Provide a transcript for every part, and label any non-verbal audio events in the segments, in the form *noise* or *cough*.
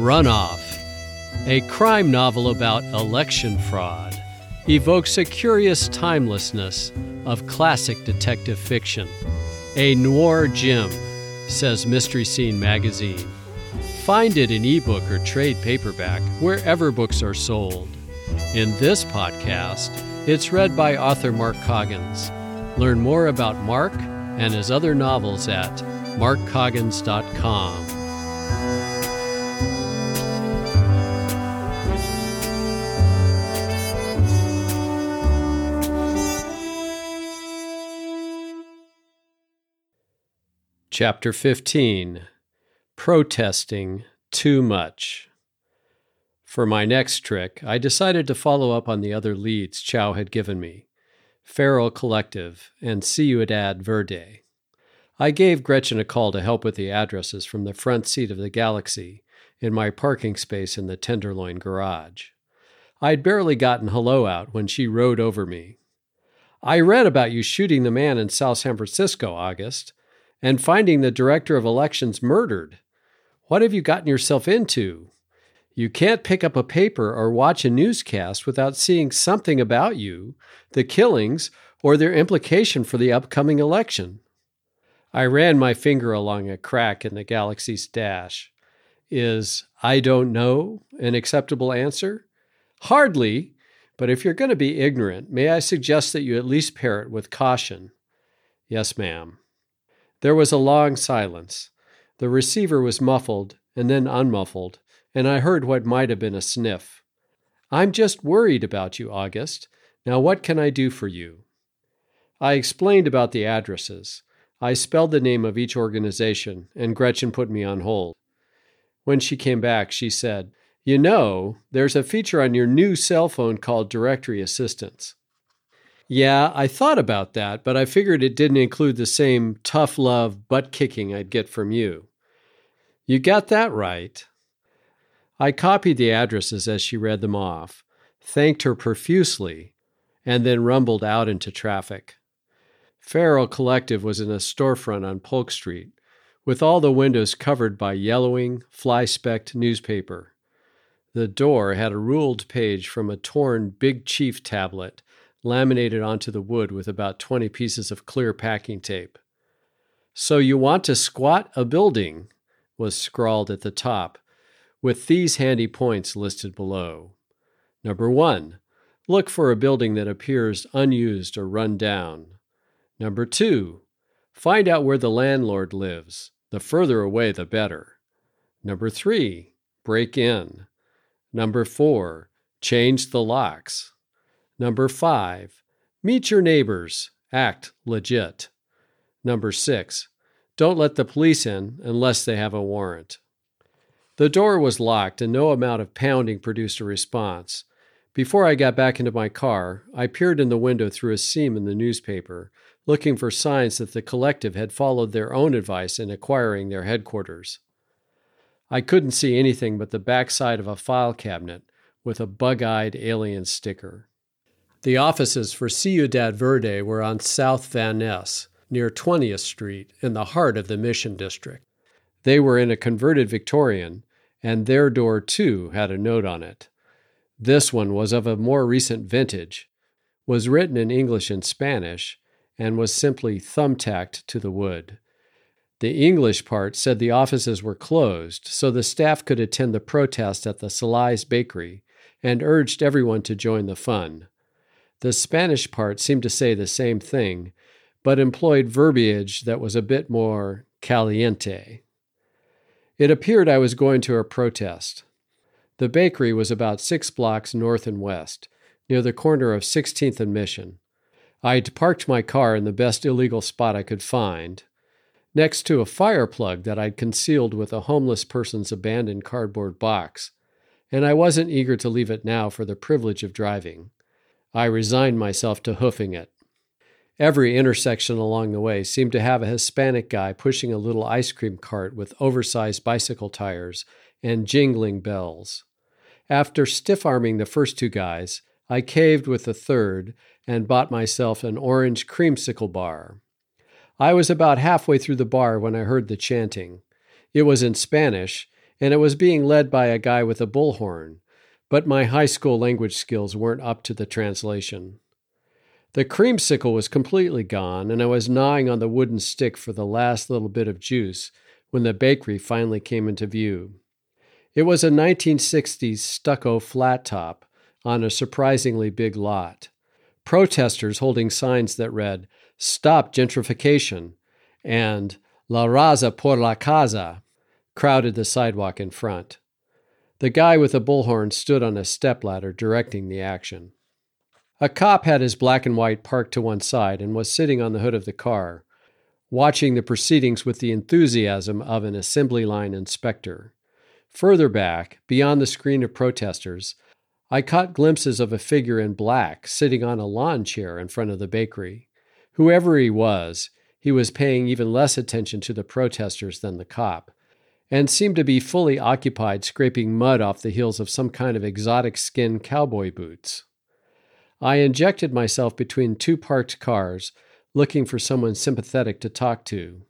Runoff, a crime novel about election fraud, evokes a curious timelessness of classic detective fiction. A noir gem, says Mystery Scene magazine. Find it in ebook or trade paperback wherever books are sold. In this podcast, it's read by author Mark Coggins. Learn more about Mark and his other novels at markcoggins.com. Chapter 15 Protesting Too Much. For my next trick, I decided to follow up on the other leads Chow had given me Feral Collective and Ciudad Verde. I gave Gretchen a call to help with the addresses from the front seat of the Galaxy in my parking space in the Tenderloin garage. I'd barely gotten hello out when she rode over me. I read about you shooting the man in South San Francisco, August and finding the director of elections murdered. What have you gotten yourself into? You can't pick up a paper or watch a newscast without seeing something about you, the killings, or their implication for the upcoming election. I ran my finger along a crack in the galaxy's dash. Is I don't know an acceptable answer? Hardly, but if you're going to be ignorant, may I suggest that you at least pair it with caution? Yes, ma'am. There was a long silence. The receiver was muffled and then unmuffled, and I heard what might have been a sniff. I'm just worried about you, August. Now, what can I do for you? I explained about the addresses. I spelled the name of each organization, and Gretchen put me on hold. When she came back, she said, You know, there's a feature on your new cell phone called Directory Assistance. Yeah, I thought about that, but I figured it didn't include the same tough love butt kicking I'd get from you. You got that right. I copied the addresses as she read them off, thanked her profusely, and then rumbled out into traffic. Feral Collective was in a storefront on Polk Street, with all the windows covered by yellowing, fly specked newspaper. The door had a ruled page from a torn Big Chief tablet laminated onto the wood with about 20 pieces of clear packing tape. So you want to squat a building, was scrawled at the top, with these handy points listed below. Number one, look for a building that appears unused or run down. Number two, find out where the landlord lives. The further away, the better. Number three, break in. Number four, change the locks. Number five, meet your neighbors, act legit. Number six, don't let the police in unless they have a warrant. The door was locked and no amount of pounding produced a response. Before I got back into my car, I peered in the window through a seam in the newspaper, looking for signs that the collective had followed their own advice in acquiring their headquarters. I couldn't see anything but the backside of a file cabinet with a bug eyed alien sticker. The offices for Ciudad Verde were on South Van Ness, near 20th Street, in the heart of the Mission District. They were in a converted Victorian, and their door too had a note on it. This one was of a more recent vintage, was written in English and Spanish, and was simply thumbtacked to the wood. The English part said the offices were closed so the staff could attend the protest at the Salais Bakery and urged everyone to join the fun. The Spanish part seemed to say the same thing, but employed verbiage that was a bit more caliente. It appeared I was going to a protest. The bakery was about six blocks north and west, near the corner of 16th and Mission. I'd parked my car in the best illegal spot I could find, next to a fire plug that I'd concealed with a homeless person's abandoned cardboard box, and I wasn't eager to leave it now for the privilege of driving. I resigned myself to hoofing it. Every intersection along the way seemed to have a Hispanic guy pushing a little ice cream cart with oversized bicycle tires and jingling bells. After stiff arming the first two guys, I caved with the third and bought myself an orange creamsicle bar. I was about halfway through the bar when I heard the chanting. It was in Spanish, and it was being led by a guy with a bullhorn, but my high school language skills weren't up to the translation. The creamsicle was completely gone, and I was gnawing on the wooden stick for the last little bit of juice when the bakery finally came into view. It was a 1960s stucco flat top on a surprisingly big lot. Protesters holding signs that read, Stop gentrification, and La Raza por la Casa crowded the sidewalk in front. The guy with the bullhorn stood on a stepladder directing the action. A cop had his black and white parked to one side and was sitting on the hood of the car, watching the proceedings with the enthusiasm of an assembly line inspector. Further back, beyond the screen of protesters, I caught glimpses of a figure in black sitting on a lawn chair in front of the bakery. Whoever he was, he was paying even less attention to the protesters than the cop, and seemed to be fully occupied scraping mud off the heels of some kind of exotic skin cowboy boots. I injected myself between two parked cars, looking for someone sympathetic to talk to.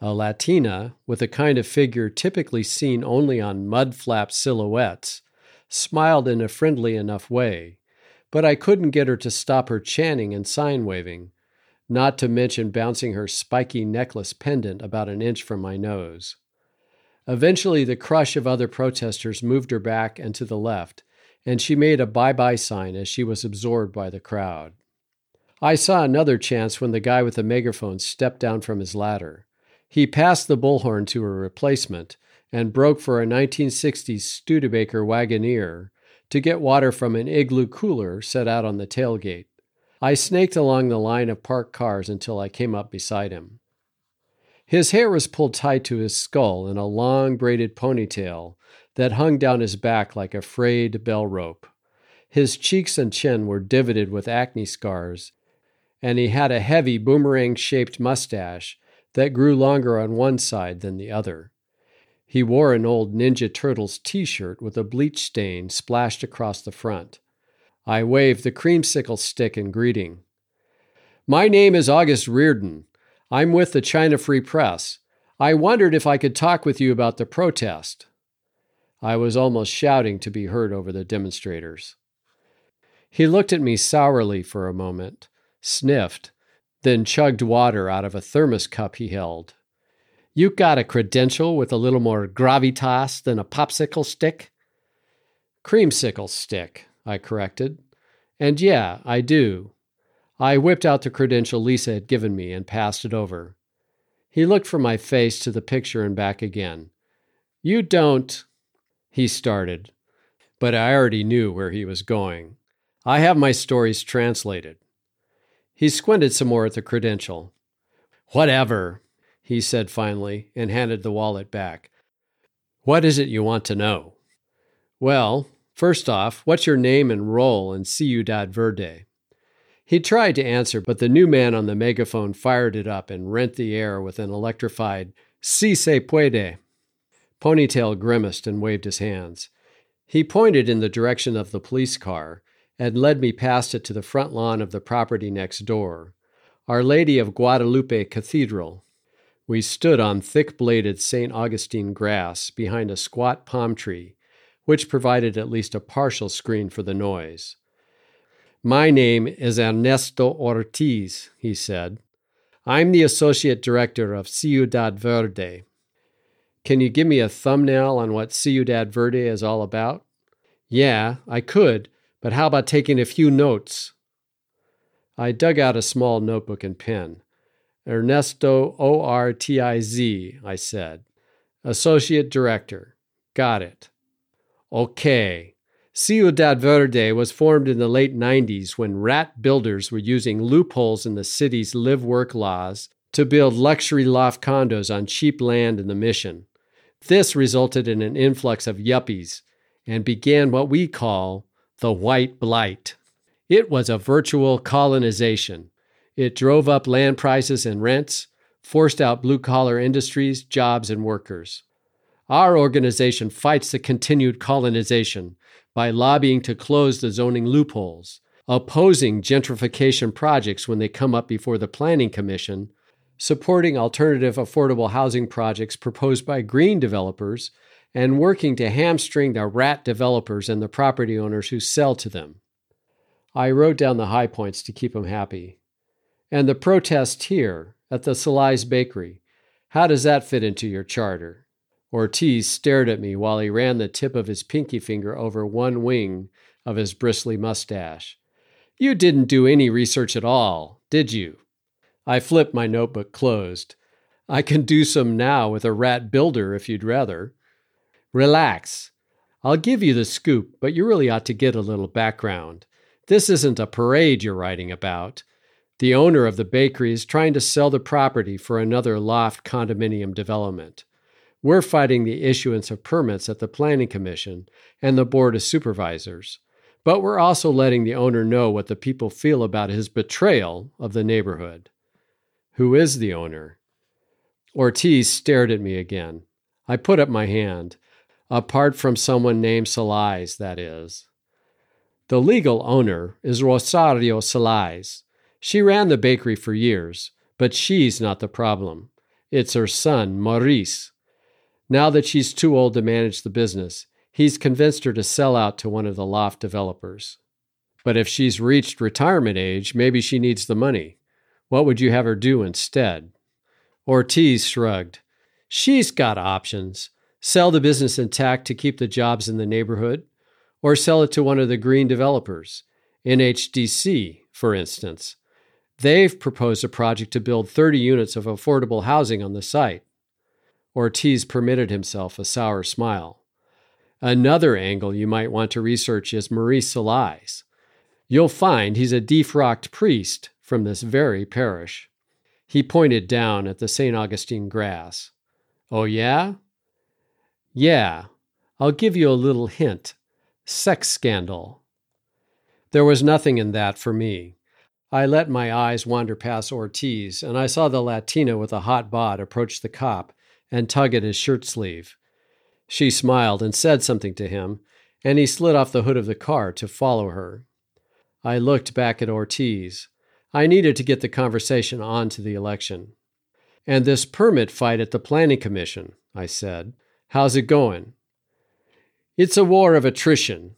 A Latina, with a kind of figure typically seen only on mud flap silhouettes, smiled in a friendly enough way, but I couldn't get her to stop her chanting and sign waving, not to mention bouncing her spiky necklace pendant about an inch from my nose. Eventually, the crush of other protesters moved her back and to the left, and she made a bye bye sign as she was absorbed by the crowd. I saw another chance when the guy with the megaphone stepped down from his ladder. He passed the bullhorn to a replacement and broke for a 1960s Studebaker Wagonaire to get water from an igloo cooler set out on the tailgate. I snaked along the line of parked cars until I came up beside him. His hair was pulled tight to his skull in a long braided ponytail that hung down his back like a frayed bell rope. His cheeks and chin were divoted with acne scars, and he had a heavy boomerang shaped mustache that grew longer on one side than the other. He wore an old Ninja Turtles t shirt with a bleach stain splashed across the front. I waved the creamsicle stick in greeting. My name is August Reardon. I'm with the China Free Press. I wondered if I could talk with you about the protest. I was almost shouting to be heard over the demonstrators. He looked at me sourly for a moment, sniffed, then chugged water out of a thermos cup he held. You got a credential with a little more gravitas than a popsicle stick? Creamsicle stick, I corrected. And yeah, I do. I whipped out the credential Lisa had given me and passed it over. He looked from my face to the picture and back again. You don't he started, but I already knew where he was going. I have my stories translated. He squinted some more at the credential. Whatever, he said finally, and handed the wallet back. What is it you want to know? Well, first off, what's your name and role in Ciudad Verde? He tried to answer, but the new man on the megaphone fired it up and rent the air with an electrified, Si se puede. Ponytail grimaced and waved his hands. He pointed in the direction of the police car and led me past it to the front lawn of the property next door, Our Lady of Guadalupe Cathedral. We stood on thick bladed St. Augustine grass behind a squat palm tree, which provided at least a partial screen for the noise. My name is Ernesto Ortiz, he said. I'm the associate director of Ciudad Verde, can you give me a thumbnail on what Ciudad Verde is all about? Yeah, I could, but how about taking a few notes? I dug out a small notebook and pen. Ernesto O R T I Z, I said. Associate Director. Got it. Okay. Ciudad Verde was formed in the late 90s when rat builders were using loopholes in the city's live work laws to build luxury loft condos on cheap land in the mission. This resulted in an influx of yuppies and began what we call the white blight. It was a virtual colonization. It drove up land prices and rents, forced out blue collar industries, jobs, and workers. Our organization fights the continued colonization by lobbying to close the zoning loopholes, opposing gentrification projects when they come up before the Planning Commission, supporting alternative affordable housing projects proposed by green developers, and working to hamstring the rat developers and the property owners who sell to them. I wrote down the high points to keep him happy. And the protest here at the Salais Bakery, how does that fit into your charter? Ortiz stared at me while he ran the tip of his pinky finger over one wing of his bristly mustache. You didn't do any research at all, did you? I flipped my notebook closed. I can do some now with a rat builder if you'd rather. Relax. I'll give you the scoop, but you really ought to get a little background. This isn't a parade you're writing about. The owner of the bakery is trying to sell the property for another loft condominium development. We're fighting the issuance of permits at the Planning Commission and the Board of Supervisors. But we're also letting the owner know what the people feel about his betrayal of the neighborhood. Who is the owner? Ortiz stared at me again. I put up my hand. Apart from someone named Salais, that is. The legal owner is Rosario Salais. She ran the bakery for years, but she's not the problem. It's her son, Maurice. Now that she's too old to manage the business, he's convinced her to sell out to one of the loft developers. But if she's reached retirement age, maybe she needs the money. What would you have her do instead? Ortiz shrugged. She's got options. Sell the business intact to keep the jobs in the neighborhood, or sell it to one of the green developers, NHDC, for instance. They've proposed a project to build 30 units of affordable housing on the site. Ortiz permitted himself a sour smile. Another angle you might want to research is Maurice Salais. You'll find he's a defrocked priest from this very parish. He pointed down at the St. Augustine grass. Oh, yeah? Yeah. I'll give you a little hint sex scandal. There was nothing in that for me. I let my eyes wander past Ortiz, and I saw the Latina with a hot bod approach the cop and tug at his shirt sleeve. She smiled and said something to him, and he slid off the hood of the car to follow her. I looked back at Ortiz. I needed to get the conversation on to the election. And this permit fight at the Planning Commission, I said. How's it going? It's a war of attrition,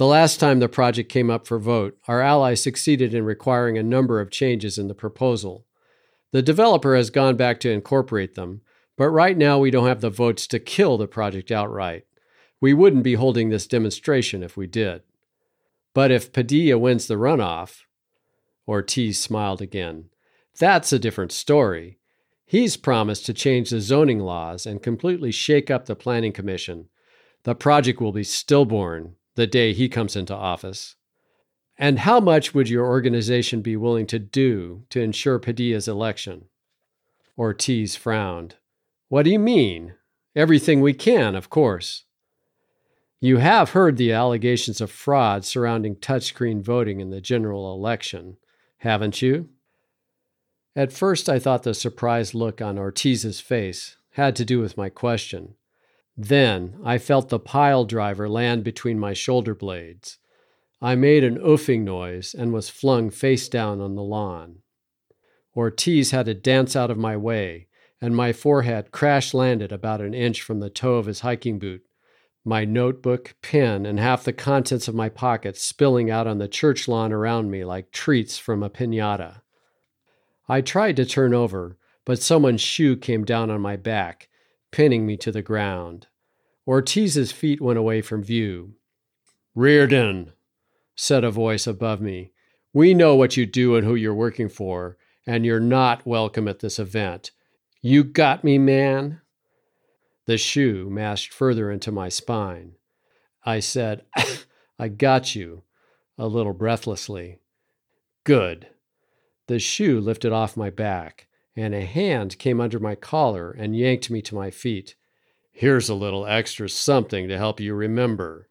the last time the project came up for vote, our ally succeeded in requiring a number of changes in the proposal. The developer has gone back to incorporate them, but right now we don't have the votes to kill the project outright. We wouldn't be holding this demonstration if we did. But if Padilla wins the runoff, Ortiz smiled again, that's a different story. He's promised to change the zoning laws and completely shake up the Planning Commission. The project will be stillborn, the day he comes into office? And how much would your organization be willing to do to ensure Padilla's election? Ortiz frowned. What do you mean? Everything we can, of course. You have heard the allegations of fraud surrounding touchscreen voting in the general election, haven't you? At first, I thought the surprised look on Ortiz's face had to do with my question. Then I felt the pile driver land between my shoulder blades. I made an oofing noise and was flung face down on the lawn. Ortiz had to dance out of my way, and my forehead crash landed about an inch from the toe of his hiking boot, my notebook, pen, and half the contents of my pockets spilling out on the church lawn around me like treats from a pinata. I tried to turn over, but someone's shoe came down on my back, pinning me to the ground. Ortiz's feet went away from view. Reardon, said a voice above me, we know what you do and who you're working for, and you're not welcome at this event. You got me, man? The shoe mashed further into my spine. I said, *laughs* I got you, a little breathlessly. Good. The shoe lifted off my back, and a hand came under my collar and yanked me to my feet. Here's a little extra something to help you remember.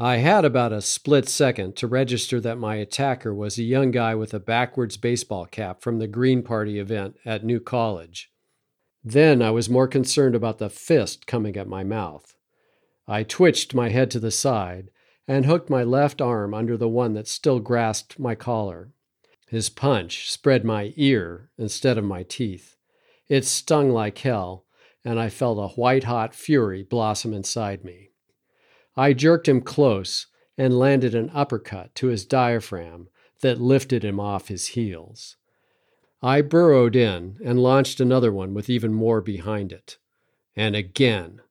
I had about a split second to register that my attacker was a young guy with a backwards baseball cap from the Green Party event at New College. Then I was more concerned about the fist coming at my mouth. I twitched my head to the side and hooked my left arm under the one that still grasped my collar. His punch spread my ear instead of my teeth. It stung like hell, and I felt a white hot fury blossom inside me. I jerked him close and landed an uppercut to his diaphragm that lifted him off his heels. I burrowed in and launched another one with even more behind it. And again.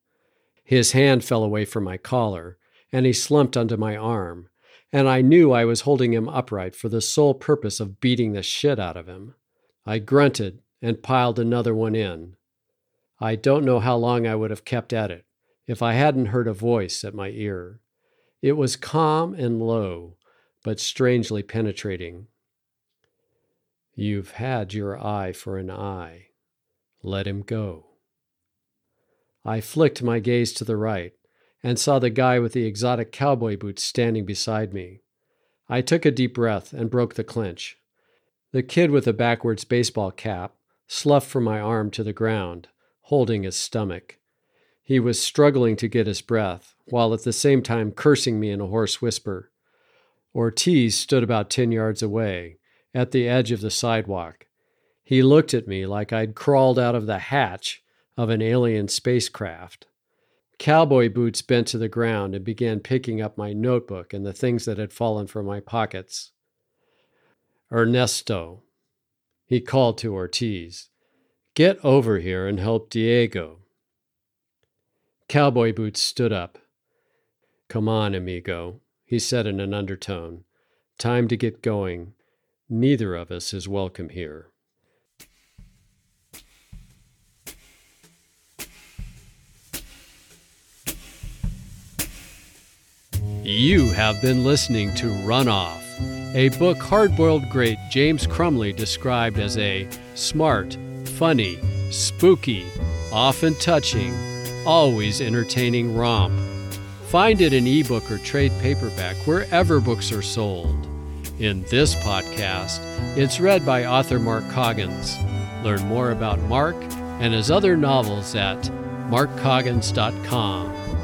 His hand fell away from my collar, and he slumped onto my arm, and I knew I was holding him upright for the sole purpose of beating the shit out of him. I grunted and piled another one in. I don't know how long I would have kept at it if I hadn't heard a voice at my ear. It was calm and low, but strangely penetrating. You've had your eye for an eye. Let him go. I flicked my gaze to the right and saw the guy with the exotic cowboy boots standing beside me. I took a deep breath and broke the clinch. The kid with the backwards baseball cap sloughed from my arm to the ground, holding his stomach. He was struggling to get his breath, while at the same time cursing me in a hoarse whisper. Ortiz stood about ten yards away, at the edge of the sidewalk. He looked at me like I'd crawled out of the hatch of an alien spacecraft. Cowboy Boots bent to the ground and began picking up my notebook and the things that had fallen from my pockets. Ernesto, he called to Ortiz, get over here and help Diego. Cowboy Boots stood up. Come on, amigo, he said in an undertone. Time to get going. Neither of us is welcome here. You have been listening to Run Off, a book hardboiled great James Crumley described as a smart, funny, spooky, often touching, always entertaining romp. Find it in ebook or trade paperback wherever books are sold. In this podcast, it's read by author Mark Coggins. Learn more about Mark and his other novels at markcoggins.com.